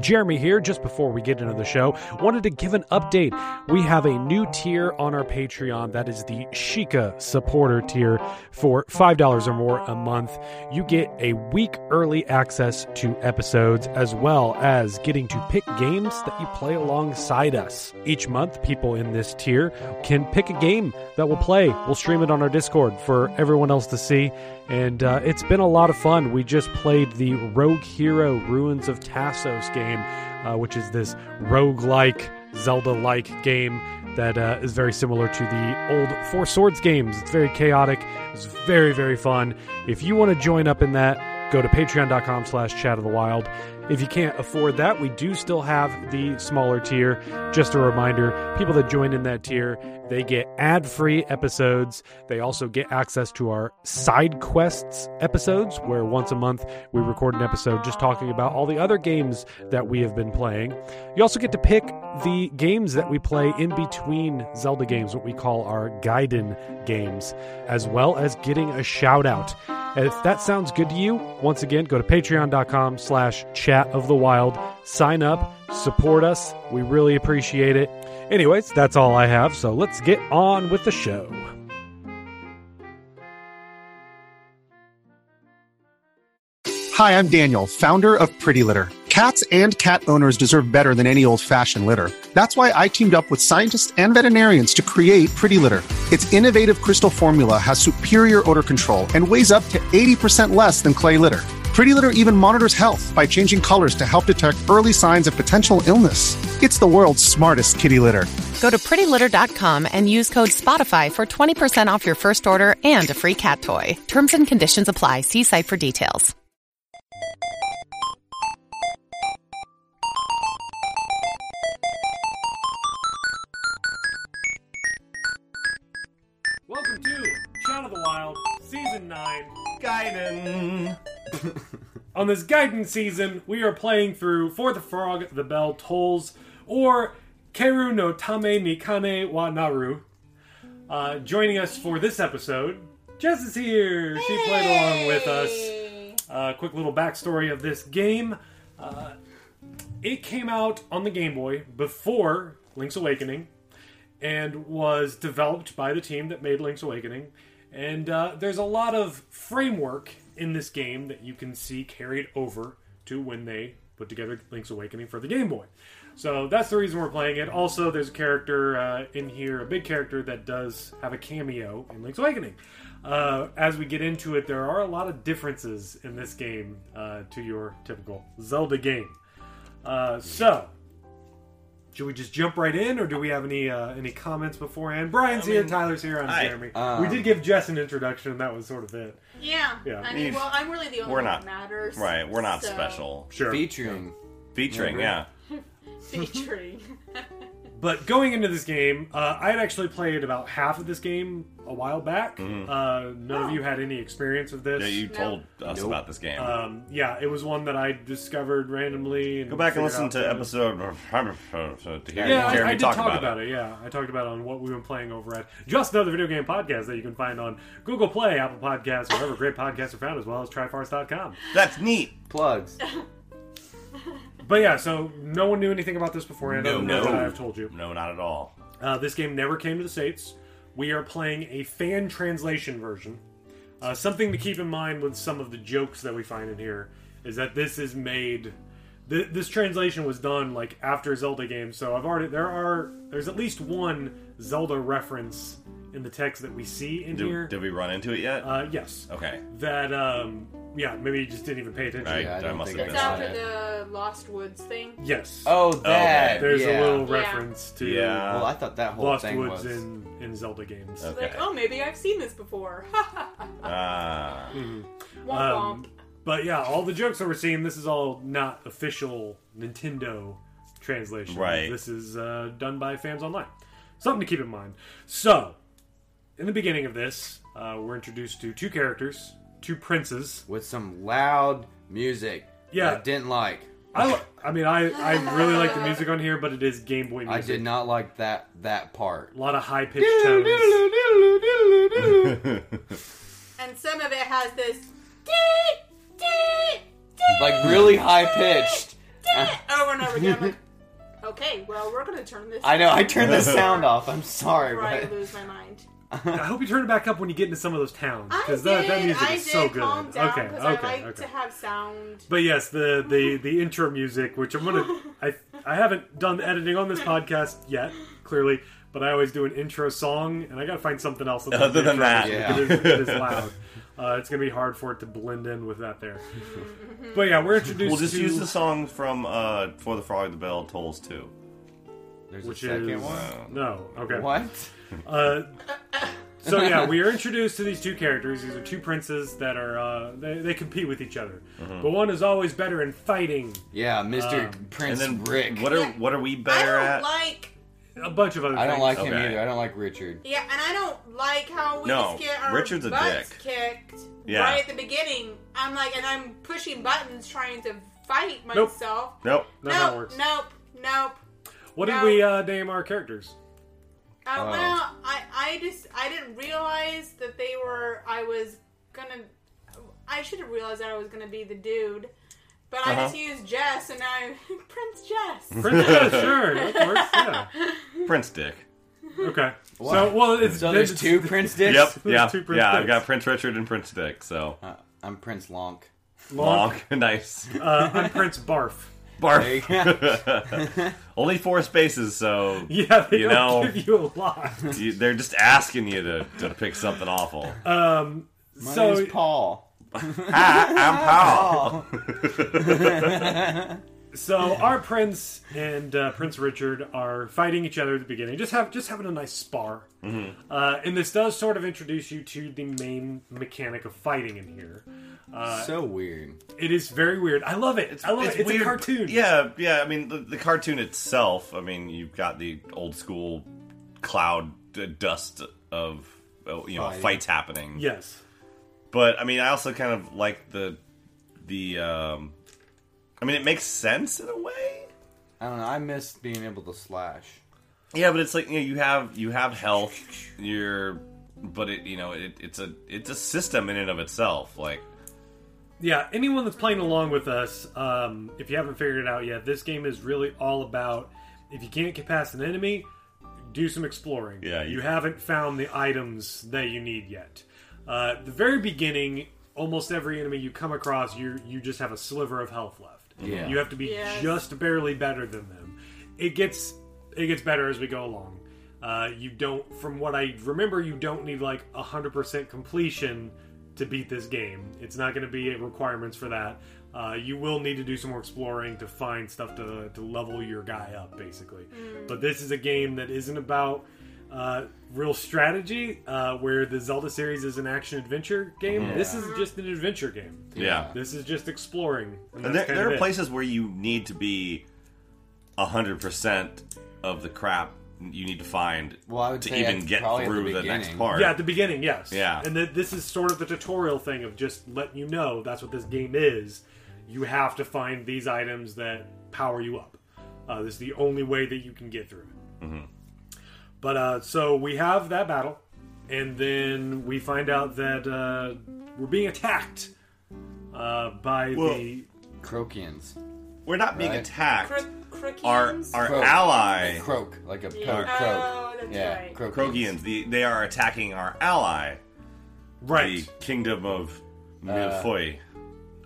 Jeremy here. Just before we get into the show, wanted to give an update. We have a new tier on our Patreon that is the Sheikah supporter tier for $5 or more a month. You get a week early access to episodes as well as getting to pick games that you play alongside us. Each month, people in this tier can pick a game that we'll play. We'll stream it on our Discord for everyone else to see. And uh, it's been a lot of fun. We just played the Rogue Hero Ruins of Tasos game, uh, which is this rogue-like, Zelda-like game that uh, is very similar to the old Four Swords games. It's very chaotic. It's very, very fun. If you want to join up in that, go to patreon.com slash chat of the wild. If you can't afford that, we do still have the smaller tier. Just a reminder, people that join in that tier, they get ad-free episodes. They also get access to our side quests episodes, where once a month we record an episode just talking about all the other games that we have been playing. You also get to pick the games that we play in between Zelda games, what we call our Gaiden games, as well as getting a shout out. If that sounds good to you, once again, go to patreon.com slash chat of the wild, sign up, support us. We really appreciate it. Anyways, that's all I have, so let's get on with the show. Hi, I'm Daniel, founder of Pretty Litter. Cats and cat owners deserve better than any old fashioned litter. That's why I teamed up with scientists and veterinarians to create Pretty Litter. Its innovative crystal formula has superior odor control and weighs up to 80% less than clay litter. Pretty Litter even monitors health by changing colors to help detect early signs of potential illness. It's the world's smartest kitty litter. Go to prettylitter.com and use code SPOTIFY for 20% off your first order and a free cat toy. Terms and conditions apply. See site for details. Welcome to Chat of the Wild, Season 9. Gaiden. On this Gaiden season, we are playing through For the Frog, The Bell Tolls, or Kaeru no Tame ni Kane wa Naru. Uh, joining us for this episode, Jess is here. She played along with us. Uh, quick little backstory of this game. Uh, it came out on the Game Boy before Link's Awakening and was developed by the team that made Link's Awakening. And uh, there's a lot of framework in this game that you can see carried over to when they put together Link's Awakening for the Game Boy. So that's the reason we're playing it. Also, there's a character uh, in here, a big character that does have a cameo in Link's Awakening. Uh, as we get into it, there are a lot of differences in this game uh, to your typical Zelda game. Uh, so, should we just jump right in, or do we have any uh, any comments beforehand? Brian's here, Tyler's here, I'm hi. Jeremy. Um, we did give Jess an introduction, and that was sort of it. Yeah. Yeah. I mean, We've- well, I'm really the only we're one not- that matters. Right, we're not so- special. Sure. featuring Featuring, yeah. Featuring. But going into this game, uh, I had actually played about half of this game a while back. Uh, none of you had any experience with this. Yeah, you No. told us Nope. about this game. Um, yeah, it was one that I discovered randomly. And Go back and listen to episode to hear Yeah, I- Jeremy I, did talk, talk, about, it. Yeah, I talked about it on what we've been playing over at Just Another Video Game Podcast that you can find on Google Play, Apple Podcasts, wherever great podcasts are found, as well as tryfarce.com. That's neat. plugs. But yeah, so no one knew anything about this beforehand. No, no. I've told you. No, not at all. Uh, this game never came to the States. We are playing a fan translation version. Uh, something to keep in mind with some of the jokes that we find in here is that this is made. Th- this translation was done like after Zelda games, so I've already there are there's at least one Zelda reference in the text that we see in here. Did, did we run into it yet? uh, yes, okay. that um, yeah, maybe you just didn't even pay attention. Right. Yeah, I I must think have I It's after that. the Lost Woods thing. Yes. Oh, that. there's yeah. a little Yeah. reference to Yeah. Well, I thought that whole Lost thing Woods was. in in Zelda games. Okay. Like, oh, maybe I've seen this before. Ah. womp Um, womp. But yeah, all the jokes that we're seeing, this is all not official Nintendo translation. Right. This is uh, done by fans online. Something to keep in mind. So, in the beginning of this, uh, we're introduced to two characters, two princes. with some loud music. Yeah. that I didn't like. I, li- I mean, I, I really like the music on here, but it is Game Boy music. I did not like that that part. A lot of high pitched tones. And some of it has this. "Dee, dee, dee, Like really high pitched. dee," over and and over again. I'm like, okay, well, we're gonna turn this. I know. I turned the sound off. I'm sorry, before I but lose my mind. I hope you turn it back up when you get into some of those towns because that, that music I is did so good. calm down okay, okay, I like okay. to have sound. But yes, the the the intro music, which I'm gonna, I I haven't done the editing on this podcast yet, clearly, but I always do an intro song, and I gotta find something else that's Other than that. Yeah. it, is, it is loud. Uh, it's gonna be hard for it to blend in with that there. But yeah, we're introduced. We'll just to, use the song from uh, For the Frog the Bell Tolls too. there's which a second is one. no okay. What? Uh, so yeah, we are introduced to these two characters. These are two princes that are uh, they, they compete with each other, Mm-hmm. but one is always better in fighting. Yeah, Mr. Um, Prince and then Rick. what are what are we I better don't at? like. A bunch of other. I don't things. like him Okay. either. I don't like Richard. Yeah, and I don't like how we No, just get our Richard's a butts dick. kicked Yeah. right at the beginning. I'm like, and I'm pushing buttons trying to fight Nope. myself. Nope. That's how it nope, works. nope, nope. What did we uh, name our characters? Uh, Oh. Well, I, I just I didn't realize that they were. I was gonna. I should have realized that I was gonna be the dude, but I Uh-huh. just used Jess, and now I'm Prince Jess. Princess, sure, that works. Yeah. Prince Dick. Okay. So well, it's So then there's it's- two Prince Dicks? Yep. There's Yeah. two Prince yeah. I've got Prince Richard and Prince Dick. So Uh, I'm Prince Lonk. Long. long, nice. Uh, I'm Prince Barf. There Barf. go. Only four spaces, so Yeah, they You don't know- give you a lot. you, they're just asking you to, to pick something awful. Um, My so name's Paul. Hi, I'm Paul. so our prince and uh, Prince Richard are fighting each other at the beginning, just have just having a nice spar. Uh, and this does sort of introduce you to the main mechanic of fighting in here. Uh, so weird. it is very weird. I love it. I love it. It's weird. a cartoon. Yeah, yeah. I mean, the, the cartoon itself. I mean, you've got the old school cloud uh, dust of uh, you know Fighting. fights happening. Yes. But I mean, I also kind of like the the. um I mean, it makes sense in a way. I don't know. I miss being able to slash. Yeah, but it's like you know, you have you have health. You're, but it you know it, it's a it's a system in and of itself. Like Yeah, anyone that's playing along with us, um, if you haven't figured it out yet, this game is really all about if you can't get past an enemy, do some exploring. Yeah, you, you- haven't found the items that you need yet. Uh, the very beginning, almost every enemy you come across, you you just have a sliver of health left. Yeah. you have to be Yes. just barely better than them. It gets it gets better as we go along. Uh, you don't, from what I remember, you don't need like hundred percent completion to beat this game. It's not going to be requirements for that. Uh, you will need to do some more exploring to find stuff to, to level your guy up, basically. But this is a game that isn't about uh, real strategy, uh, where the Zelda series is an action adventure game. This is just an adventure game. yeah, This is just exploring. And And there, there are it. places where you need to be hundred percent of the crap you need to find Well, to even get probably at the through the, next part. Yeah, at the beginning, yes. Yeah. And th- this is sort of the tutorial thing of just letting you know that's what this game is. You have to find these items that power you up. Uh, this is the only way that you can get through it. Mm-hmm. But uh, so we have that battle, and then we find out that uh, we're being attacked uh, by Well- the. Croakians. We're not being Right. attacked. Cro- Our our Croak. ally, Croak. Like a Yeah. croak. croak. Oh, that's yeah, right. Croakians. Krogians, the, they are attacking our ally, Right. the kingdom of Milfoy.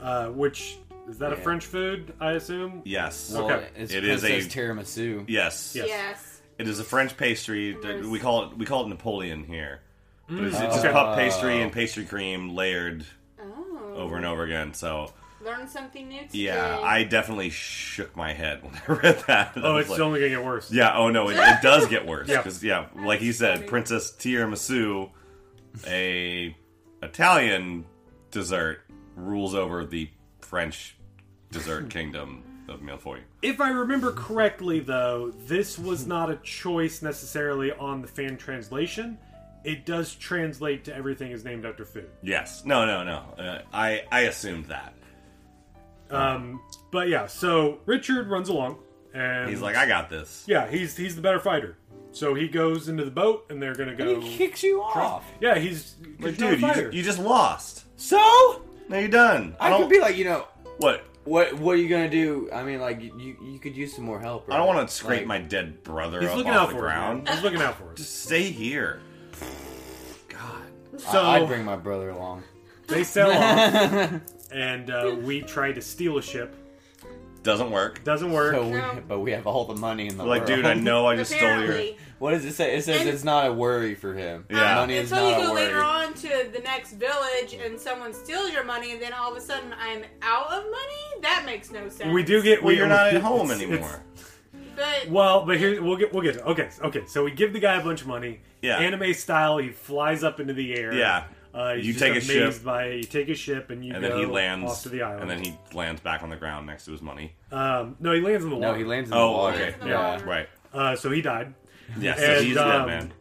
Uh, which. Is that a Yeah. French food, I assume? yes, Well, Okay. It's It is Princess a- tiramisu. yes, Yes. Yes. It is a French pastry. that- We call it we call it Napoleon here. But it's, it's just Okay. puff pastry oh. and pastry cream layered Oh. over and over again. So Learn something new today. yeah, I definitely shook my head when I read that. I Oh, was it's like- only going to get worse. Yeah. Oh no, it, it does get worse. Yeah. 'Cause, yeah, like he said, funny. Princess Tiramisu, a Italian dessert, rules over the French dessert kingdom of Milfoy. If I remember correctly, though, this was not a choice necessarily on the fan translation. It does translate to everything is named after food. Yes. No. No. No. Uh, I I assumed that. Um, but yeah, so Richard runs along, and He's like, I got this. yeah, he's he's the better fighter. So he goes into the boat, and they're gonna go. He kicks you off. Yeah, he's Like, he's dude, you fighter. just, you just lost. So No, you're done. I don't- could be like, you know, What? What What are you gonna do? I mean, like you you could use some more help. I don't want to scrape Like, my dead brother He's up looking off out the for ground. us. He's looking out for us. Just stay here. God. So I- I'd bring my brother along. they sell off, and uh, we try to steal a ship. Doesn't work. Doesn't work. So we, No. but we have all the money in the Like, world. Like, dude, I know I just stole your. Apparently. What does it say? It says And- it's not a worry for him. Yeah. money is Until not you a go worry. later on to the next village and someone steals your money, and then all of a sudden I'm out of money. That makes no sense. we do get. Well, we, you're not at home it's- anymore. But Well, but here we'll get we'll get to okay okay. So we give the guy a bunch of money. Yeah. Anime style, he flies up into the air. Yeah. Uh, he's You just take a ship. by it. You take a ship and you and go then he lands off to the island. and then he lands back on the ground next to his money. um, no, he lands in the water. No, he lands in the Oh, water. okay. Lands Yeah. water. Right. Uh, so he died. Yeah, so And, he's um, dead, man.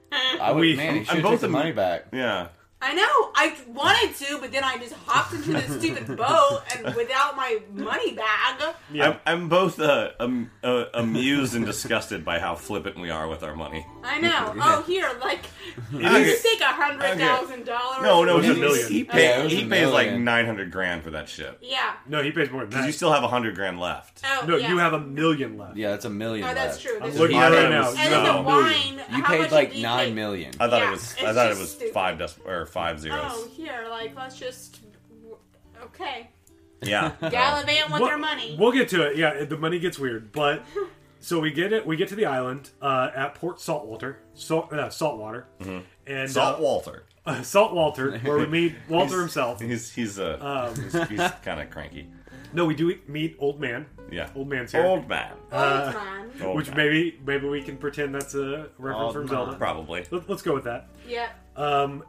I would, We- man, he I'm should both take the money back. Yeah. I know I wanted to, but then I just hopped into this stupid boat and without my money bag. Yeah. I'm, I'm both uh, um, uh, amused and disgusted by how flippant we are with our money. I know. Oh, here, like Okay. you take a hundred thousand dollars. No, no, It was a he, million. he, pay, it was he a pays like million. 900 grand for that ship. Yeah. No, he pays more than Because that. you still have 100 grand left. Oh, no, yeah. you have a million left. Yeah, that's a million. Oh, that's left. true. I'm That's looking true. at it right now. And no. then the wine. You how paid much like did you nine pay? million. I thought Yeah, it was. I it's thought it just was stupid. five dec- or five zeros. Oh, here, like let's just. Okay. Yeah. Gallivant with We'll- their money. We'll get to it. Yeah, the money gets weird, but so we get it. We get to the island uh, at Port Saltwater, salt, uh, saltwater, and Salt uh, Walter. uh, Saltwater, where we meet Walter himself. He's he's uh, Um, he's, he's kind of cranky. No, we do meet Old Man. Yeah. Old Man's here. Old man. Old man. Which maybe maybe we can pretend that's a reference Old from man. Zelda. probably. Let, let's go with that. Yeah. Um,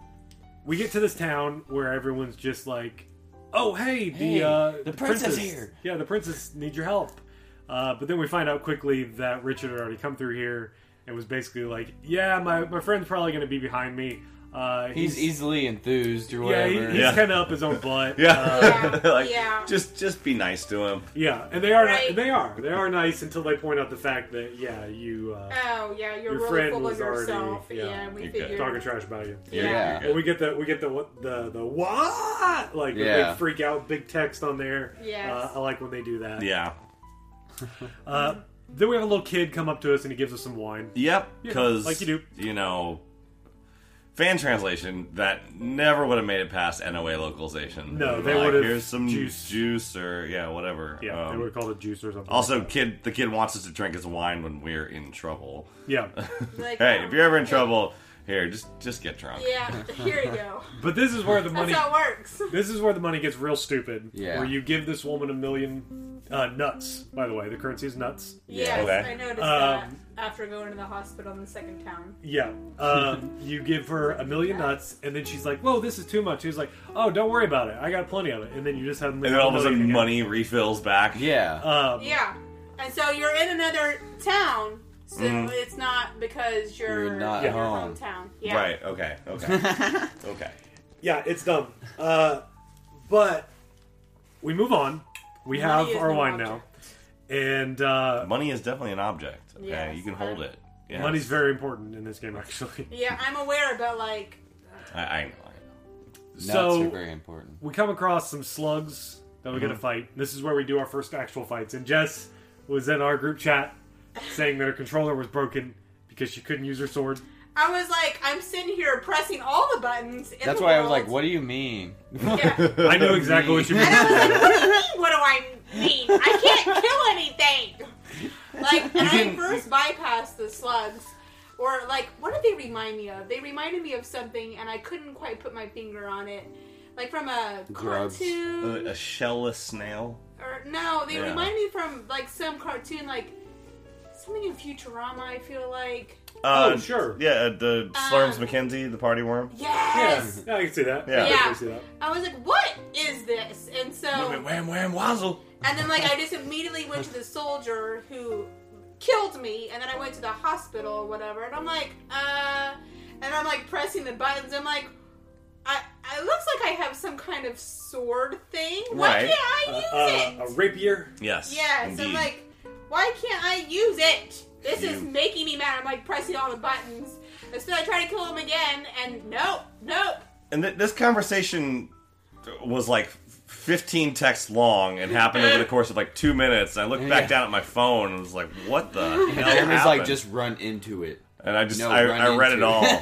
we get to this town where everyone's just like, "Oh, hey, the Hey, uh, the princess here." Yeah, the princess needs your help." Uh, but then we find out quickly that Richard had already come through here and was basically like, "Yeah, my, my friend's probably going to be behind me. Uh, He's easily enthused or yeah, whatever. he, he's Yeah. kind of up his own butt. Yeah. Uh, Yeah, like, yeah. Just just be nice to him. yeah, and they are Right. they are they are nice until they point out the fact that yeah, you uh, Oh yeah, you're Your really friend full was of already- yourself. yeah. yeah, we figured. talking trash about you. Yeah. Yeah. And we get the we get the the the what like the Yeah. big freak out big text on there. Yeah, Uh, I like when they do that. Yeah. Uh, then we have a little kid come up to us and he gives us some wine. Yep. Yeah, Because like you do. You know, fan translation that never would have made it past NOA localization. No, they Like, would've Here's some juice. juice. or yeah, whatever. Yeah, Um, they would have called it juice or something. also, like kid, the kid wants us to drink his wine when we're in trouble. yeah. Like, Hey, if you're ever in trouble, here, just just get drunk. Yeah, here you go. But this is where the money. That's money. how it works. This is where the money gets real stupid. Yeah. Where you give this woman a million uh, nuts. By the way, the currency is nuts. Yes, Okay. I noticed Um, that after going to the hospital in the second town. Yeah. Um, you give her a million nuts, and then she's like, "Whoa, this is too much." She's like, "Oh, don't worry about it. I got plenty of it." And then you just have And then all of a sudden, again. money refills back. Yeah. Um, Yeah, and so you're in another town, so Mhm. it's not because you're, You're not in your hometown. Yeah. Right. Okay. Okay. okay. Yeah, it's dumb. Uh, but we move on. We have our no wine object. now, and uh, Money is definitely an object. Okay, Yes, you can I- hold it. Yes. money's very important in this game, actually. Yeah, I'm aware, but like, I, I know. I know. Nuts so are very important. we come across some slugs that we're Mm-hmm. gonna fight. This is where we do our first actual fights. And Jess was in our group chat saying that her controller was broken because she couldn't use her sword. I was like, I'm sitting here pressing all the buttons. In That's the why I was world. like, "What do you mean?" Yeah. I know exactly what you meant. And I was like, what do you mean? What do I mean? I can't kill anything. Like, and I first bypassed the slugs. Or, like, what did they remind me of? They reminded me of something, and I couldn't quite put my finger on it. Like from a Grubs. cartoon. A, a shellless snail. or, no, they Yeah. remind me from, like, some cartoon, like, something in Futurama, I feel like. Uh, Oh, sure. Yeah, uh, the Slurms Um, MacKenzie, the party worm. Yes! Yeah, I can see that. Yeah. I Yeah. can see that. I was like, what is this? And so. Wham wham wazzle. And then, like, I just immediately went to the soldier who killed me, and then I went to the hospital or whatever, and I'm like, uh, and I'm like pressing the buttons. I'm like, I, I it looks like I have some kind of sword thing. Why Right. can't I Uh, use uh, a it? rapier. Yes. yes, Indeed. I'm like, why can't I use it? This is making me mad. I'm like pressing all the buttons. And so I try to kill him again, and nope, nope. and th- this conversation was like 15 texts long and happened over the course of like two minutes. And I looked back Yeah. down at my phone and was like, "What the hell Jeremy's happened?" like, just run into it. And I just No, I, I read it all. I'm like,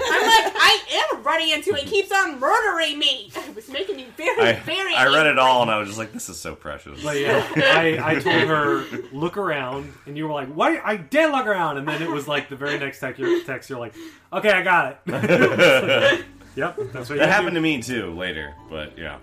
I am running into it. It keeps on murdering me. It was making me very, I, very. I read it all and I was just like, "This is so precious." But yeah, I, I told her look around, and you were like, "What? I did look around," and then it was like the very next text. You're, text, you're like, "Okay, I got it." yep, that's what you That do. happened to me too later, but yeah.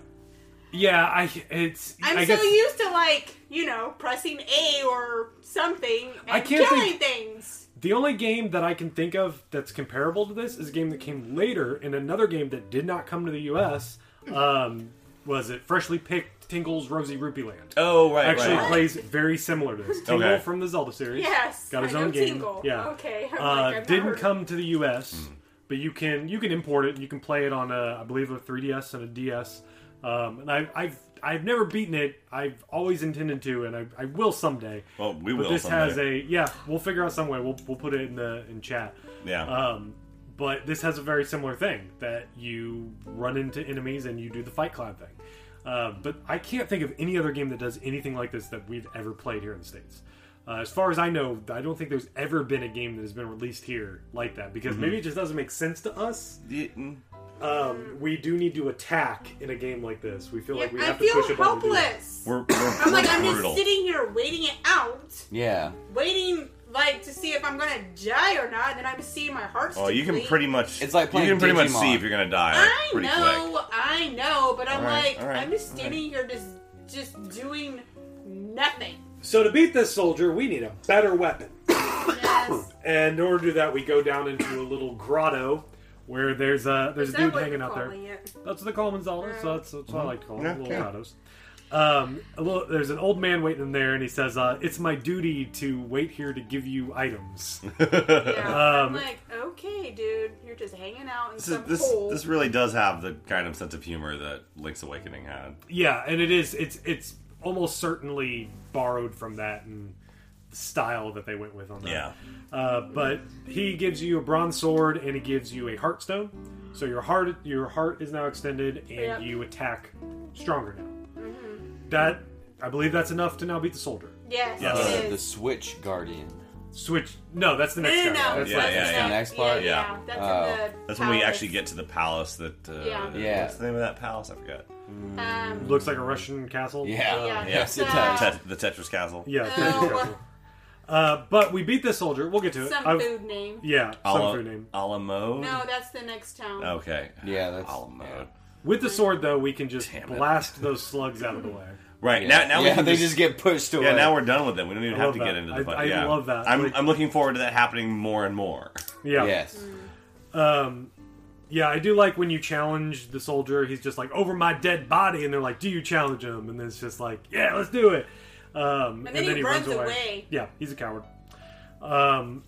Yeah, I it's. I'm I so guess, used to like you know pressing A or something and I can't killing think- things. The only game that I can think of that's comparable to this is a game that came later, in another game that did not come to the U.S. Um, was it Freshly Picked Tingle's Rosy Rupee Land? Oh right, Actually, right. plays very similar to this. Tingle Okay. from the Zelda series. Yes, got his I own know game. Tingle. Yeah, Okay. I'm Uh, like, didn't come to the U.S., but you can you can import it. You can play it on a I believe a 3DS and a DS. Um, and I, I've I've never beaten it. I've always intended to, and I, I will someday. Well, we but will this someday. has a yeah. We'll figure out some way. We'll we'll put it in the in chat. Yeah. Um, but this has a very similar thing that you run into enemies and you do the fight cloud thing. Uh, but I can't think of any other game that does anything like this that we've ever played here in the states. Uh, as far as I know, I don't think there's ever been a game that has been released here like that because Mm-hmm. maybe it just doesn't make sense to us. Mm, Um, we do need to attack in a game like this. We feel Yeah, like we I have to feel push a button. to do that. helpless. We're, we're, I'm like, I'm brutal. just sitting here waiting it out, Yeah. waiting like to see if I'm gonna die or not. And then I'm seeing my heart. Oh, you can deplete. pretty much. It's like you playing can pretty much Digimon. see if you're gonna die. I pretty know, quick. I know, but I'm All right, like, all right, I'm just all standing here, just, just doing nothing. So to beat this soldier, we need a better weapon. Yes. And in order to do that, we go down into a little grotto where there's a there's a dude hanging out there. it? That's what they call them in Zelda, so that's, that's what I like to call them, Yeah, little yeah. grottos. Um, a little, there's an old man waiting in there, and he says, uh, "It's my duty to wait here to give you items." Yeah. I'm Um, like, okay, dude, you're just hanging out in This, is, some this, hole. this really does have the kind of sense of humor that Link's Awakening had. yeah, and it is it's it's almost certainly borrowed from that and the style that they went with on that. Yeah. Uh, but he gives you a bronze sword and he gives you a heart stone. So your heart your heart is now extended and Yep. you attack stronger now. Mm-hmm. That I believe that's enough to now beat the soldier. yes, Yes. Uh, it the. Switch Guardian. Switch. No, that's the No, next no, guy. no. That's Yeah, like- yeah, that's yeah. the Next part? Yeah, Yeah. that's Oh. in the. That's when we actually get to the palace that. Uh, Yeah. Yeah. What's the name of that palace? I forgot. Um, Looks like a Russian castle. Yeah. Uh, Yeah. Yes, it Uh, does. Tet- the Tetris Castle. yeah. Oh. Russian castle. Uh, but we beat this soldier. We'll get to it. some I've- food name. Yeah, some Ala, food name. Alamo. No, that's the next town. Okay. Yeah, that's- Alamo. yeah. With the sword, though, we can just Damn it. blast those slugs out of the way. Right Yeah, now, now yeah, we can they just get pushed away. Yeah, now we're done with them. We don't even have love to that. get into the I- fight. I yeah. love that. I'm, Like- I'm looking forward to that happening more and more. Yeah. Yes. Um, yeah, I do like when you challenge the soldier. He's just like over my dead body, and they're like, "Do you challenge him?" And then it's just like, "Yeah, let's do it." Um, And then he runs away. Yeah, he's a coward. Um,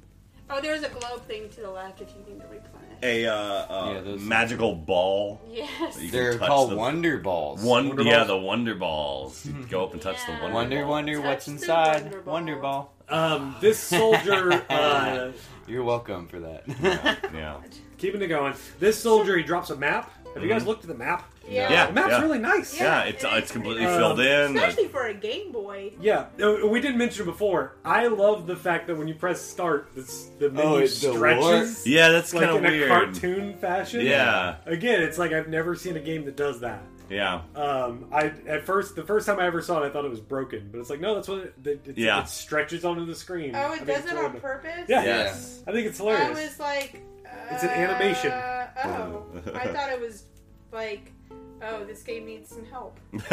Oh, there's a globe thing to the left if you need to replenish. A uh, uh, Yeah, those- magical ball. Yes. They're called the- Wonder Balls. One, Wonder yeah, balls? the Wonder Balls. You go up and touch the Wonder. Wonder, Ball. wonder Touch what's inside. Wonder Ball. Wonder Ball. um, this soldier, uh, You're welcome for that. Yeah. keeping it going. This soldier, he drops a map. Have you guys looked at the map? Yeah. Yeah. The map's really nice. Yeah, it's uh, it's completely Uh, filled in. Especially for a Game Boy. Yeah, uh, we didn't mention it before. I love the fact that when you press start, this, the menu Oh, it stretches. yeah, that's like kind of in weird. a cartoon fashion. Yeah. Again, it's like I've never seen a game that does that. Yeah. Um, I at first the first time I ever saw it, I thought it was broken, but it's like no, that's what it, it, it, Yeah. it stretches onto the screen. I Oh, it think does it's it on really- purpose? Yeah. Yes. I think it's I hilarious. was like. It's an animation. uh, Oh. I thought it was like, oh, this game needs some help.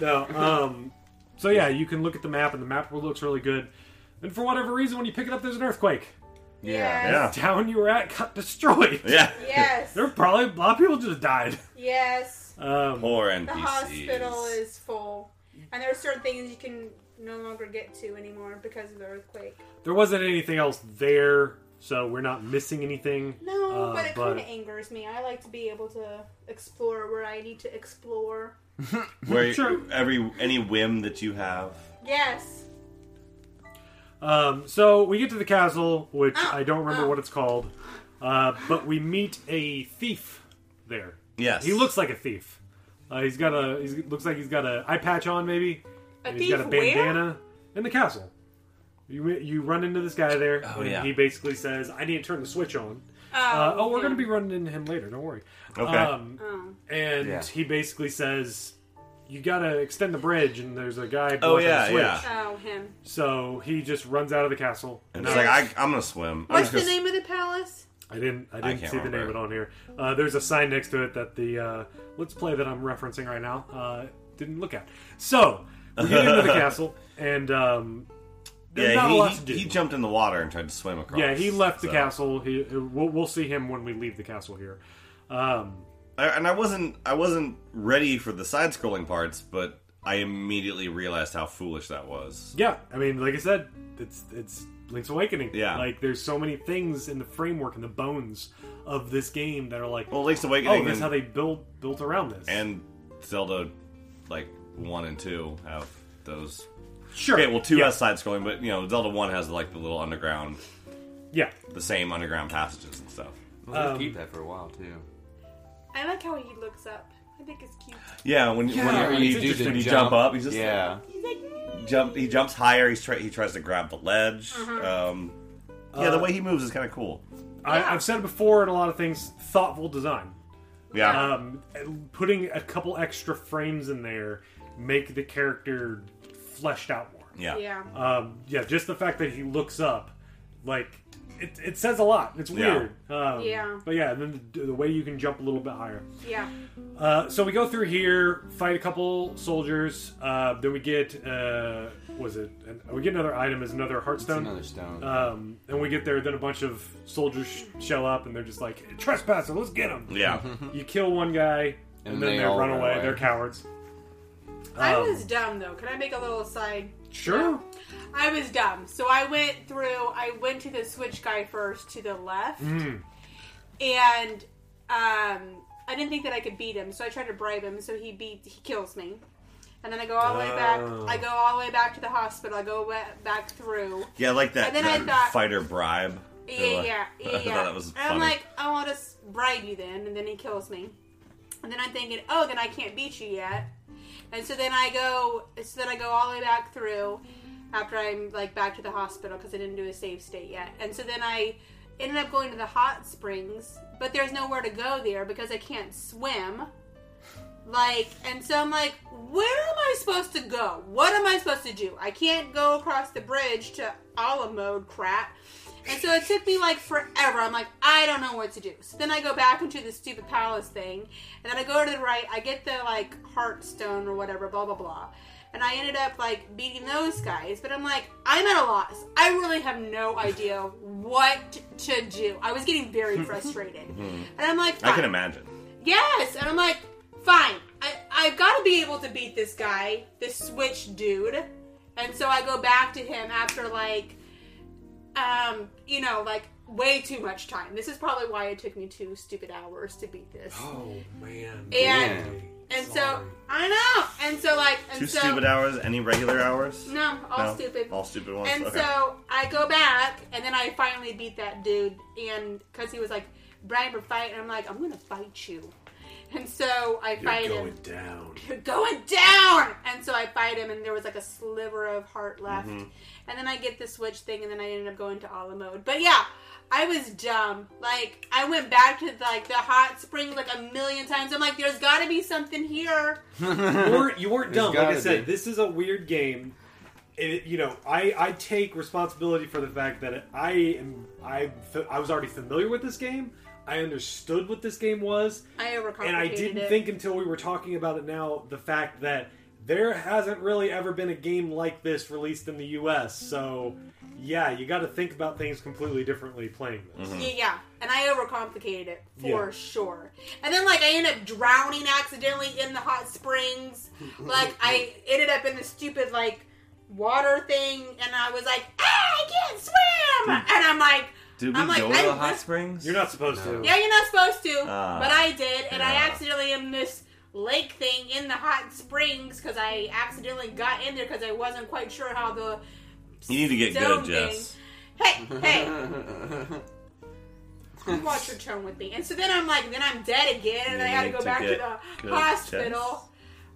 No, um, so yeah, you can look at the map, and the map looks really good. And for whatever reason, when you pick it up, there's an earthquake. Yeah. The town you were at got destroyed. Yeah. Yes. There were probably a lot of people just died. yes. Um, Poor The hospital is full. And there are certain things you can no longer get to anymore because of the earthquake. there wasn't anything else there, so we're not missing anything. No, Uh, but it but- kind of angers me. I like to be able to explore where I need to explore. Where Sure. every any whim that you have. Yes. Um, so we get to the castle, which Oh, I don't remember oh. what it's called, uh, but we meet a thief there. Yes. He looks like a thief. Uh, he's got a. He looks like he's got a eye patch on, maybe. A And he's got a thief where? bandana in the castle. You you run into this guy there, Oh, and yeah. he basically says, "I need to turn the switch on." Oh, Uh, oh, we're yeah. going to be running into him later. Don't worry. Okay. Um, Oh. and Yeah. he basically says, "You got to extend the bridge," and there's a guy. Oh, blocking the yeah, switch. yeah. Oh, him. So he just runs out of the castle. And I- it's like I, I'm gonna swim. I'm What's just the gonna- name of the palace? I didn't. I didn't can't see the name of it on here. Uh, there's a sign next to it that the uh, let's play that I'm referencing right now uh, didn't look at. So we get into the castle, and um, there's Yeah, not he, a lot to do. he jumped in the water and tried to swim across. yeah, he left the so- castle. He we'll, we'll see him when we leave the castle here. Um, I- and I wasn't I wasn't ready for the side scrolling parts, but I immediately realized how foolish that was. yeah, I mean, like I said, it's it's Link's Awakening. Yeah. like there's so many things in the framework and the bones of this game that are like, Well, Link's Awakening. oh, that's and, how they built built around this. and Zelda, like one and two, have those. Sure, Okay, well, two yeah. has side scrolling, but you know, Zelda one has like the little underground, yeah. the same underground passages and stuff. We'll Um, keep that for a while too. I like how he looks up. I think it's cute. Yeah, when, Yeah, when, when it's you, interesting. when you jump up, he's just yeah. He's like, mm. jump. He jumps higher. He's try, he tries to grab the ledge. Um, yeah, the way he moves is kind of cool. I, Yeah. I've said it before in a lot of things. Thoughtful design. Yeah, Um, putting a couple extra frames in there make the character fleshed out more. yeah, yeah. Um, yeah, just the fact that he looks up, like it, it says a lot. It's Yeah. weird. Um, Yeah. But yeah, and then the, the way you can jump a little bit higher. Yeah. Uh, so we go through here, fight a couple soldiers. Uh, then we get uh, was it? An, we get another item as another It's heartstone. another stone. Um, and we get there, then a bunch of soldiers sh- show up, and they're just like, "Trespasser, let's get them. yeah. You kill one guy, and, And then they they, run run away. away. They're cowards. I Um, was dumb though. Can I make a little side? Sure. I was dumb. So I went through. I went to the switch guy first to the left, Mm. and um, I didn't think that I could beat him. So I tried to bribe him. So he beat. He kills me. And then I go all the way back. Oh. I go all the way back to the hospital. I go back through. Yeah, like that, And then I thought- fighter bribe. Yeah, like- yeah, yeah, I thought yeah. that was. I'm like, I want to bribe you then, and then he kills me. And then I'm thinking, oh, then I can't beat you yet. And so then I go, so then I go all the way back through after I'm like back to the hospital because I didn't do a save state yet. And so then I ended up going to the hot springs, but there's nowhere to go there because I can't swim. Like, and so I'm like, where am I supposed to go? What am I supposed to do? I can't go across the bridge to olive mode crap. And so it took me like forever. I'm like, I don't know what to do. So then I go back into the stupid palace thing, and then I go to the right. I get the like heart stone or whatever, blah blah blah. And I ended up like beating those guys, but I'm like, I'm at a loss. I really have no idea what to do. I was getting very frustrated, hmm. and I'm like, I can imagine. Yes, and I'm like, fine. I I've got to be able to beat this guy, this switch dude. And so I go back to him after like, um, you know, like way too much time. This is probably why it took me two stupid hours to beat this. Oh man. And Man. and so Sorry. I know, and so like, and Two so stupid hours? Any regular hours? no, all No? stupid. All stupid ones? And okay. so I go back, and then I finally beat that dude, and because he was like, "Brian, for fight," and I'm like, "I'm gonna fight you," and so I fight him. You're him. going down. You're going down, and so I fight him, and there was like a sliver of heart left, Mm-hmm. and then I get the switch thing, and then I ended up going to Ala mode. But yeah. I was dumb. Like I went back to like the hot spring like a million times. I'm like, there's got to be something here. you weren't, you weren't dumb. Like I said, be. this is a weird game. It, you know, I, I take responsibility for the fact that I am I I was already familiar with this game. I understood what this game was, I overcomplicated and I didn't it. think until we were talking about it now the fact that there hasn't really ever been a game like this released in the U.S. So, yeah, you got to think about things completely differently playing this. Yeah, yeah, and I overcomplicated it for Yeah. sure. And then like I ended up drowning accidentally in the hot springs. Like I ended up in the stupid like water thing, and I was like, ah, I can't swim, and I'm like, Did we I'm like, go to the hot springs? You're not supposed to. yeah, you're not supposed to, Ah. but I did, and I accidentally am this lake thing in the hot springs because I accidentally got in there because I wasn't quite sure how the You need to get good, thing. Jess. Hey, hey, You watch your tone with me. And so then I'm like, then I'm dead again, and You I had to go to back to the hospital. checks.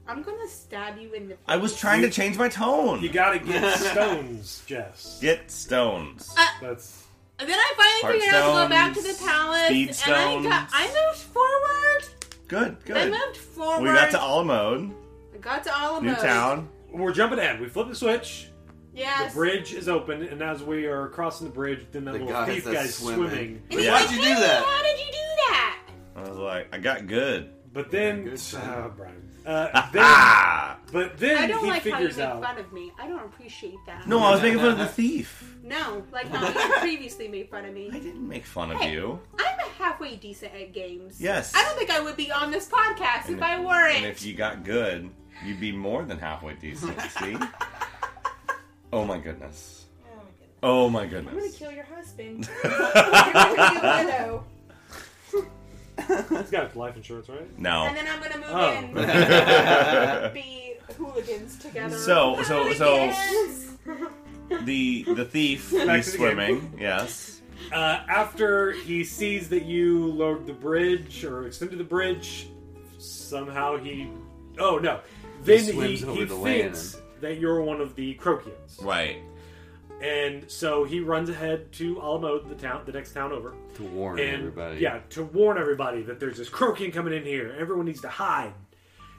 I'm gonna stab you in the. I was trying to change my tone. You gotta get stones, Jess. Get stones. Uh, That's And then I finally figured out to go back to the palace, speed and I got. I moved forward. good, I good. moved forward. We got to Alamode, I got to Alamos. new town. we're jumping ahead. We flip the switch. Yes. The bridge is open, and as we are crossing the bridge, then that The little guys thief that's guy's swimming. swimming. And he's Yeah. Why'd you do "Hey, that?" How did you do that? I was like, I got good. But then, good son. uh, Brian. Uh, then, Ah! but then I don't he like how you figures make out. fun of me. I don't appreciate that. No, I was making fun of the thief. No, like how you previously made fun of me. I didn't make fun of Hey, you. I'm halfway decent at games. Yes. I don't think I would be on this podcast And if I weren't. And if you got good, you'd be more than halfway decent. See? Oh my goodness. Oh my goodness. Oh I'm gonna kill your husband. You're gonna be a widow. He's got life insurance, right? No. And then I'm gonna move Oh. in and be hooligans together. So- so- so- Hooligans! The the thief Back he's to the game. swimming. Yes. Uh, after he sees that you lowered the bridge or extended the bridge, somehow he. Oh no! Then he, swims he, over the thinks that you're one of the Croakians, Right. and so he runs ahead to Alamode, the town, the next town over, to warn and everybody. yeah, to warn everybody that there's this Croakian coming in here. Everyone needs to hide.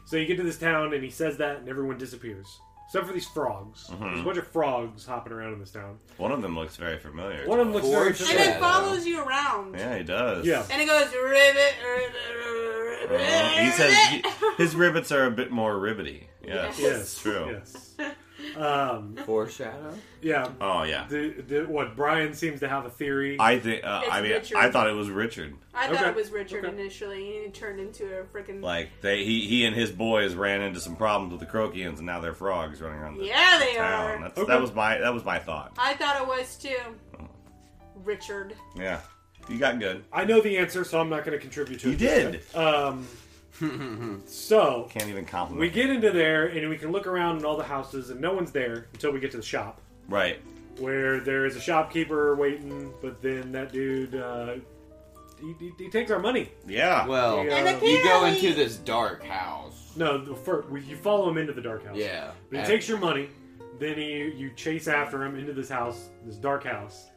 So you get to this town, and he says that, and everyone disappears. Except for these frogs. Mm-hmm. There's a bunch of frogs hopping around in this town. One of them looks very familiar. One of them looks very Fortune. and familiar. it follows you around. Yeah, he does. Yeah. And it goes ribbit, ribbit, ribbit. Uh, he says ribbit. he- his ribbits are a bit more ribbity. Yes, Yes. it's true. Yes. Um, Foreshadow. yeah. Oh yeah. The, the, what Brian seems to have a theory. I think. Uh, I mean, Richard. I thought it was Richard. I thought Okay. it was Richard Okay. initially, and it turned into a freaking. Like they, he, he and his boys ran into some problems with the Croakians, and now they're frogs running around the yeah, they town. are. That's, Okay. That was my that was my thought. I thought it was too. Richard. Yeah, you got good. I know the answer, so I'm not going to contribute to You it. did. Um, so Can't even compliment. we get into there, and we can look around in all the houses, and no one's there until we get to the shop, right. where there is a shopkeeper waiting. But then that dude, uh, he, he, he takes our money. Yeah. Well, Yeah. And Uh, you go into this dark house. No, the first, you follow him into the dark house. Yeah. But he And- takes your money. Then he, you chase after him into this house, this dark house,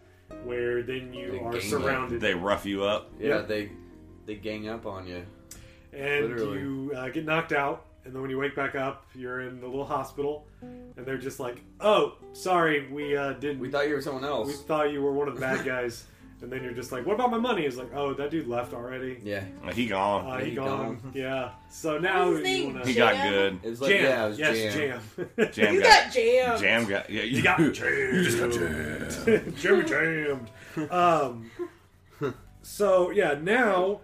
where then you They are gang surrounded. they rough you up. Yeah, Yeah. they they gang up on you. And Literally. you uh, get knocked out and then when you wake back up you're in the little hospital and they're just like oh sorry we uh, didn't We thought you were someone else. we thought you were one of the bad guys and then you're just like what about my money it's like oh that dude left already Yeah. He gone. uh, he, He gone. gone. yeah so now What's his you name? wanna he got Jam? good. It was like jam yeah, it was yes jam. jam Jam You got, got jammed. Jam got. Yeah, you, you got jammed You just got jammed. Jimmy jammed. Um, so yeah, now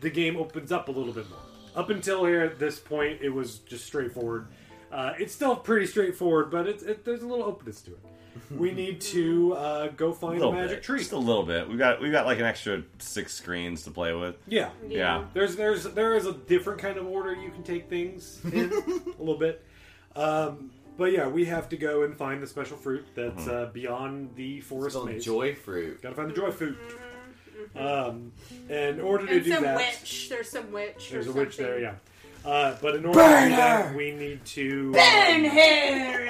the game opens up a little bit more. Up until here at this point, it was just straightforward. Uh, it's still pretty straightforward, but it's it, there's a little openness to it. We need to uh, go find the magic bit. tree. Just a little bit. We got we got like an extra six screens to play with. Yeah. Yeah. There's there's there is a different kind of order you can take things in a little bit. Um, but yeah, we have to go and find the special fruit that's uh, beyond the forest called maze. joy fruit. Gotta find the joy fruit. Um, and in order to And do some that, witch. There's some witch. there's or a witch there, something. yeah. Uh, but in order to do that, we need to Burn um, her.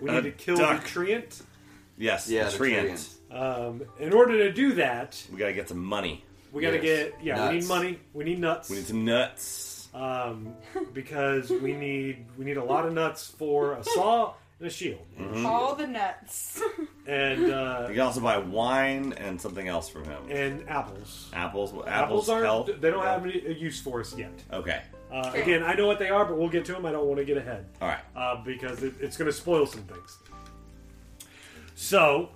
we need to kill duck. the treant. Yes. Yeah, the the treant. treant. Um, in order to do that, We gotta get some money. we got to Yes. get yeah, we need Nuts. money, we need nuts, We need some nuts. um, because we need we need a lot of nuts for a saw and a shield, All the nuts. and uh, You can also buy wine and something else from him. and apples. Apples. Apples. Apples aren't health. they don't have any use for us yet. Okay. Uh, again, I know what they are, but we'll get to them. I don't want to get ahead. All right. uh, because it, it's going to spoil some things. So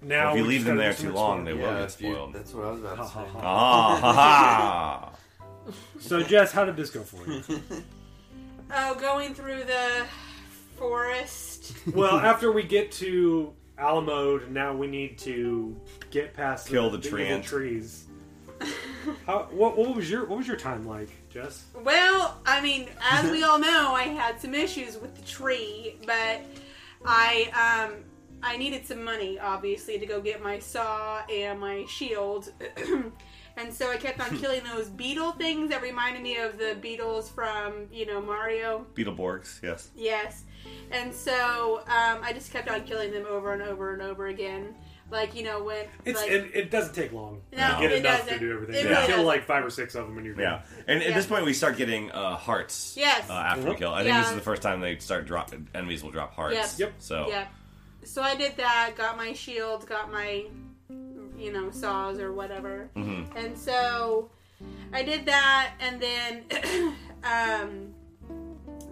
now if you we leave just them gotta there do some too long, they exploring. will Yeah, get if you- spoiled. that's what I was about to say. Ah, ha ha. So Jess, how did this go for you? oh, going through the forest. well, after we get to Alamode, now we need to get past Kill the evil treant. trees. How, what, what was your what was your time like, Jess? Well, I mean, as we all know, I had some issues with the tree, but I um I needed some money, obviously, to go get my saw and my shield. And so I kept on killing those beetle things that reminded me of the beetles from, you know, Mario. Beetleborgs, yes. Yes. And so um, I just kept on killing them over and over and over again. Like, you know, when. It's like, it, it doesn't take long. No, you get it enough doesn't. to do everything. It you really kill doesn't. like five or six of them, and you're done. Yeah, and at Yeah. this point we start getting uh, hearts. Yes. Uh, after we Mhm. kill, I think this Yeah. is the first time they start drop enemies will drop hearts. Yep. Yep. So Yeah. So I did that, got my shield, got my, you know, saws or whatever. Mhm. And so I did that, and then, um,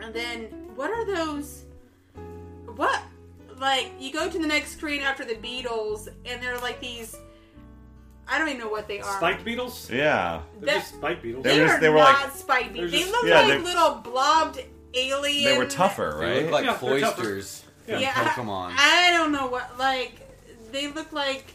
and then what are those? What? Like, you go to the next screen after the beetles, and they're like these. I don't even know what they are. Spiked beetles. yeah, They're That- just spiked beetles. They They, were are just- they were not like- spiked they're beetles. They look Yeah, like they're- little blobbed aliens. they were tougher, They right? look like Yeah, they're foisters Yeah. in Yeah, Pokemon. I don't know what. Like, they look like.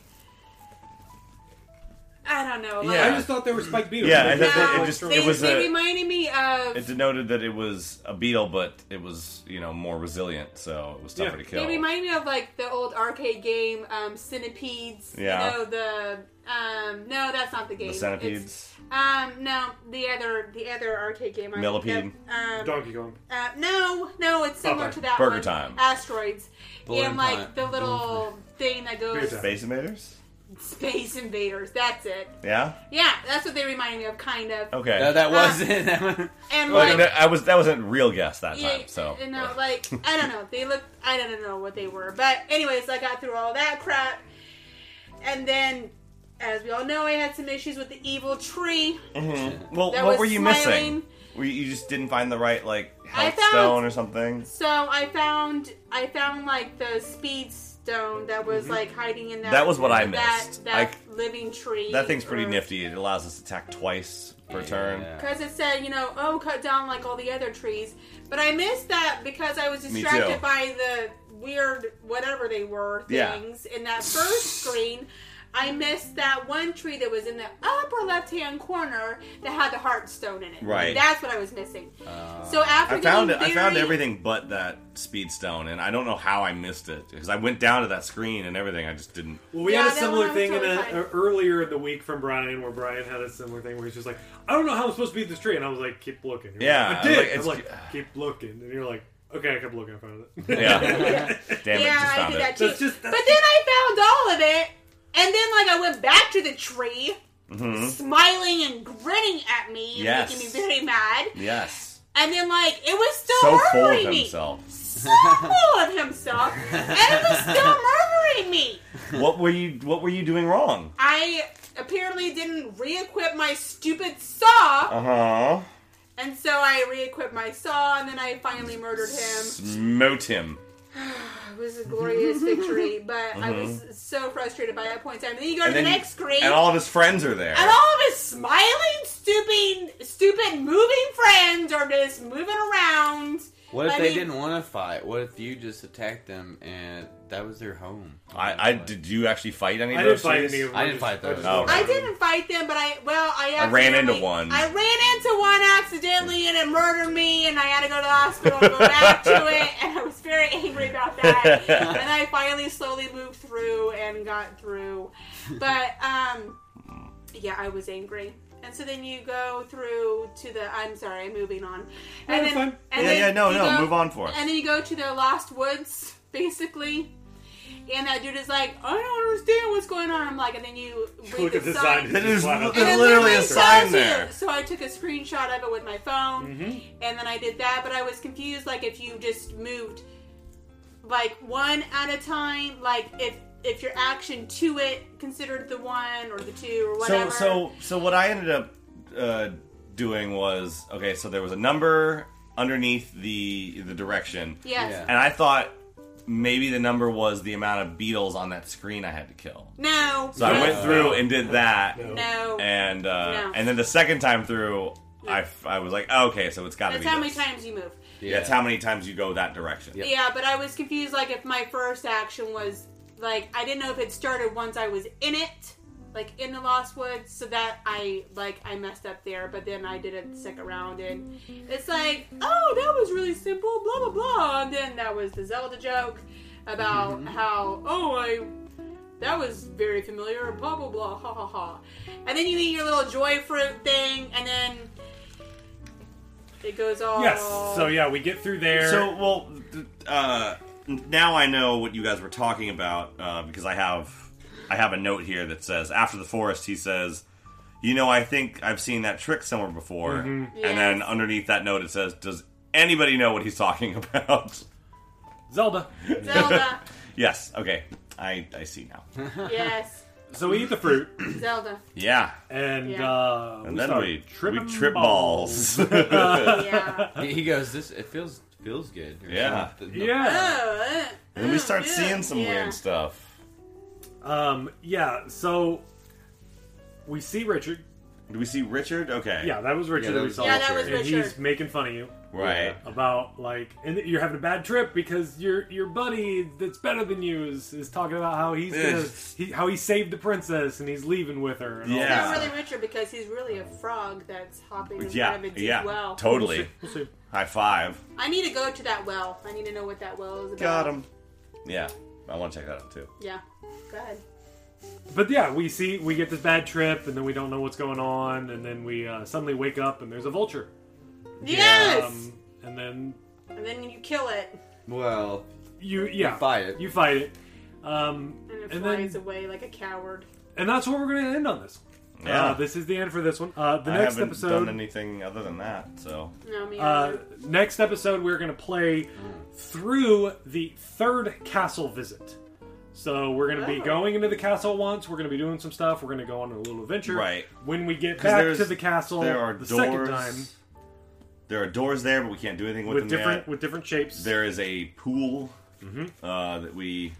I don't know. Like, Yeah. I just thought they were spiked beetles. Yeah, They- and they- no, it just- they, it was they a- reminded me of. it denoted that it was a beetle, but it was you know more resilient, so it was tougher Yeah. to kill. They remind me of like the old arcade game um, Centipedes. Yeah. You know the um no that's not the game. the It's- centipedes. um no the other the other arcade game. I- Millipede? Um, Donkey Kong. uh, no no it's similar Popeye. to that Burger one. Time. Asteroids. Balloon and like Time. the little thing that Beer goes time. Space invaders. Space Invaders. That's it. Yeah. Yeah, that's what they reminded me of, kind of. Okay. No, that Uh, wasn't. And Well, like, I was that wasn't real guess that yeah, time. So you know, like I don't know. They look. I don't know what they were, but anyways, I got through all that crap, and then, as we all know, I had some issues with the evil tree. Mm-hmm. well, that what was were you smiling. missing? Were you, you just didn't find the right like I health found- stone or something? So I found, I found like the speed stone that was like hiding in that. Mm-hmm. That was what I that, missed. That Like, living tree. That thing's pretty or- nifty. It allows us to attack twice per turn. Because it said, you know, oh, cut down like all the other trees. But I missed that because I was distracted by the weird, whatever they were, Yeah. things in that first screen. I missed that one tree that was in the upper left hand corner that had the heart stone in it. Right. That's what I was missing. Uh, so after I found it. getting I found everything but that speed stone, and I don't know how I missed it because I went down to that screen and everything. I just didn't. Well, we Yeah, had a similar thing in totally a, a- earlier in the week from Brian, where Brian had a similar thing where he's just like, "I don't know how I'm supposed to beat this tree," and I was like, "Keep looking." You're Yeah, like, I I did. was like, I'm it's- like, "Keep looking," and you're like, "Okay, I kept looking, I found it." Yeah. Damn it! yeah, just I found did it. that too. That's just- but then I found all of it, and then like I went back to the tree, smiling and grinning at me, and Mm-hmm. Yes. making me very mad. Yes. And then like it was still So full of murdering me. himself. So full of himself, and it was still murdering me. what were you? What were you doing wrong? I apparently didn't re-equip my stupid saw, Uh huh. and so I re-equipped my saw, and then I finally murdered him. Smote him. It was a glorious victory, but I was so frustrated by that point in time. Then you go to Mm-hmm. The next screen, And all of his friends are there. and all of his smiling, stupid, stupid moving friends are just moving around. What if I they mean- didn't want to fight? What if you just attacked them and that was their home? I, I did. You actually fight any of I didn't those fight any of them. I didn't fight those. just- Oh. I didn't fight them, but I well, I I ran into one. I ran into one accidentally, and it murdered me, and I had to go to the hospital and go back to it, and I was very angry about that. and I finally slowly moved through and got through, but um, yeah, I was angry. And so then you go through to the. I'm sorry, I'm moving on. And that's then, fine. and Yeah, then yeah, no, you no, go- move on for it. And then you go to the Lost Woods, basically. And that dude is like, I don't understand what's going on. I'm like, and then you read Look the at the sign. sign. That is Wow. And There's it literally a tells sign you. there. So I took a screenshot of it with my phone, Mm-hmm. and then I did that. But I was confused, like if you just moved like one at a time, like if if your action to it considered the one or the two or whatever. so so so what I ended up uh, doing was okay. So there was a number underneath the the direction, yes. Yeah. and I thought maybe the number was the amount of beetles on that screen I had to kill. No. So I went through and did that, No. No. and uh, No. and then the second time through, I, f- I was like, oh, okay, so it's got to That's be. how many times you move. Yeah, it's how many times you go that direction. Yep. Yeah, but I was confused. Like if my first action was like I didn't know if it started once I was in it, like in the Lost Woods, so that I like I messed up there. But then I did it the second round, and it's like, oh, that was really simple, blah blah blah. And then that was the Zelda joke about how oh I that was very familiar. Blah blah blah. Ha ha ha. And then you eat your little joy fruit thing, and then it goes all. Yes. So yeah, we get through there. So, well, th- uh, now I know what you guys were talking about uh, because I have I have a note here that says after the forest, he says, "You know, I think I've seen that trick somewhere before." Mm-hmm. Yes. And then underneath that note, it says, "Does anybody know what he's talking about?" Zelda. Zelda. yes. Okay. I I see now. yes. So we eat the fruit, Zelda. Yeah. and Yeah. uh, And we then start we tripping we trip balls. Yeah. He, he goes, "This it feels feels good." or Yeah. something. yeah. Oh, and we start yeah, seeing some yeah. weird stuff. Um, yeah. So we see Richard. Do we see Richard? Okay. Yeah, that was Richard Yeah, that that we was saw. Yeah, that was and Richard. he's making fun of you Right. about like, and you're having a bad trip because your your buddy that's better than you is, is talking about how he's gonna, Ugh. he, how he saved the princess and he's leaving with her. And all Yeah. that Not really Richard because he's really a frog that's hopping inside Yeah. of a deep Yeah. well. Totally. We'll see. High five. I need to go to that well. I need to know what that well is about. Got him. Yeah. I want to check that out too. Yeah. Go ahead. But yeah, we see we get this bad trip, and then we don't know what's going on, and then we uh, suddenly wake up and there's a vulture. Yes. Um, and then and then you kill it, Well, you yeah fight it. You fight it. Um, and it and flies then away like a coward. and that's where we're going to end on this. Yeah. Uh, this is the end for this one. Uh, the next episode I next haven't episode. done anything other than that, so No, me Uh, either. next episode, we're going to play through the third castle visit. So we're going to be Oh. going into the castle once. We're going to be doing some stuff. We're going to go on a little adventure. Right. When we get 'Cause back there's- to the castle, there are the doors. second time There are doors there, but we can't do anything with, with them different yet. with different shapes. There is a pool Mm-hmm. uh, that we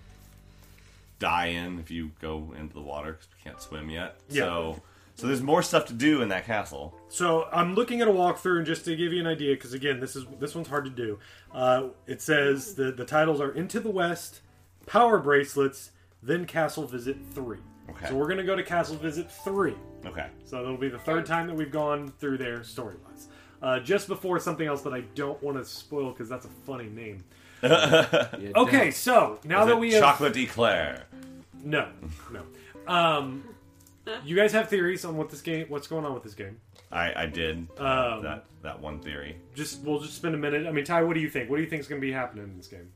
die in if you go into the water because we can't swim yet. Yeah. So, so there's more stuff to do in that castle. So I'm looking at a walkthrough, and just to give you an idea, because again, this is this one's hard to do. Uh, it says the the titles are Into the West, Power Bracelets, then Castle Visit Three. Okay. So we're gonna go to Castle Visit Three. Okay. So that'll be the third time that we've gone through there story wise. Uh, just before something else that I don't want to spoil because that's a funny name. Okay, so now Is that it we have chocolate eclair. no, no, um, you guys have theories on what this game, what's going on with this game. I, I did Um, that that one theory. Just we'll just spend a minute. I mean, Ty, what do you think? What do you think is going to be happening in this game?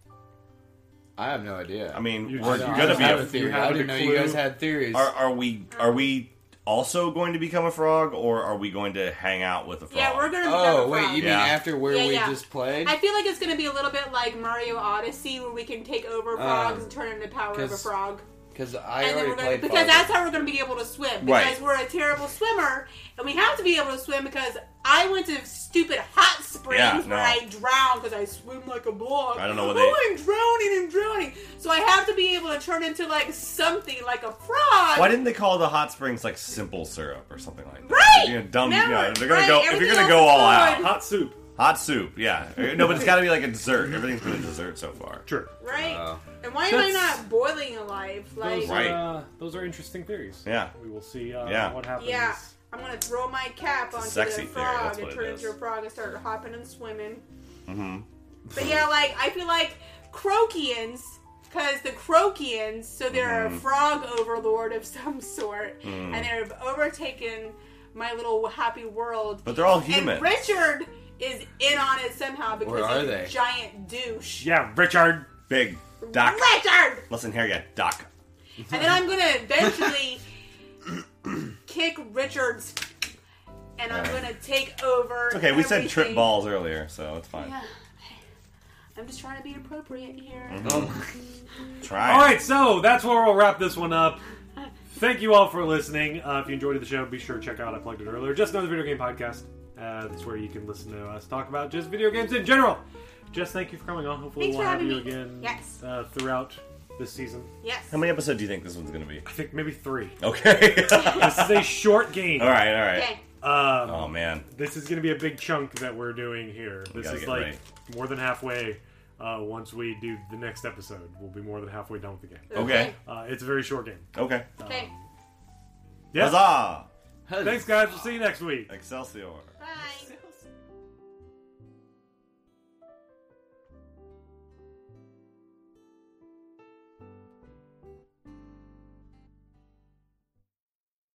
I have no idea. I mean, You we're just- I gonna don't be. have A, a theory. you have I a didn't know clue? you guys had theories. are are we are we also going to become a frog, or are we going to hang out with a frog? Yeah, we're gonna. become oh a wait, frog. you Yeah. mean after where Yeah, we yeah. just played? I feel like it's gonna be a little bit like Mario Odyssey, where we can take over frogs and turn into power of a 'cause frog. Because I and already played. because Fall that's how we're going to be able to swim. Because Right. we're a terrible swimmer, and we have to be able to swim because I went to stupid hot springs Yeah, where. I drowned because I swim like a block. I don't know what Oh, they- I'm drowning and drowning. So I have to be able to turn into like something like a frog. Why didn't they call the hot springs like simple syrup or something like that? Right! You know, dumb. Never. Yeah, they're gonna Right, go. If you're gonna go is all out. Hot soup. Hot soup. Yeah. No, but it's got to be like a dessert. Everything's been a dessert so far. Sure. right? And why am I That's- not boiling alive? Like, Those, Right. are, uh, those are interesting theories. Yeah. We will see uh, Yeah. what happens. yeah. I'm gonna throw my cap onto sexy the theory, frog that's and what it turn is. into a frog and start hopping and swimming. Mm-hmm. But yeah, like I feel like Croakians, because the Croakians, so they're Mm-hmm. a frog overlord of some sort, Mm. and they've overtaken my little happy world. But they're all human. And Richard is in on it somehow because Where are he's they? a giant douche. Yeah, Richard. Big Doc. Richard! Listen here, you Doc. And then I'm gonna eventually kick Richard's, and I'm gonna take over. Okay, we said trip everything. balls earlier, so it's fine. Yeah. I'm just trying to be appropriate here. Mm-hmm. Try. All it. right, so that's where we'll wrap this one up. Thank you all for listening. Uh, if you enjoyed the show, be sure to check out I plugged it earlier. Just another video game podcast. Uh, that's where you can listen to us talk about just video games in general. Jess, thank you for coming on. Hopefully, Thanks we'll for have having you me. again Yes. uh, throughout this season. Yes. How many episodes do you think this one's gonna be? I think maybe three. Okay. this is a short game. all right. All right. Okay. Um, Oh man. this is going to be a big chunk that we're doing here. This gotta is get like right. more than halfway. Uh, once we do the next episode, we'll be more than halfway done with the game. Okay. Uh, it's a very short game. Okay. Okay. Yeah. Huzzah! Thanks, guys. We'll see you next week. Excelsior. Bye.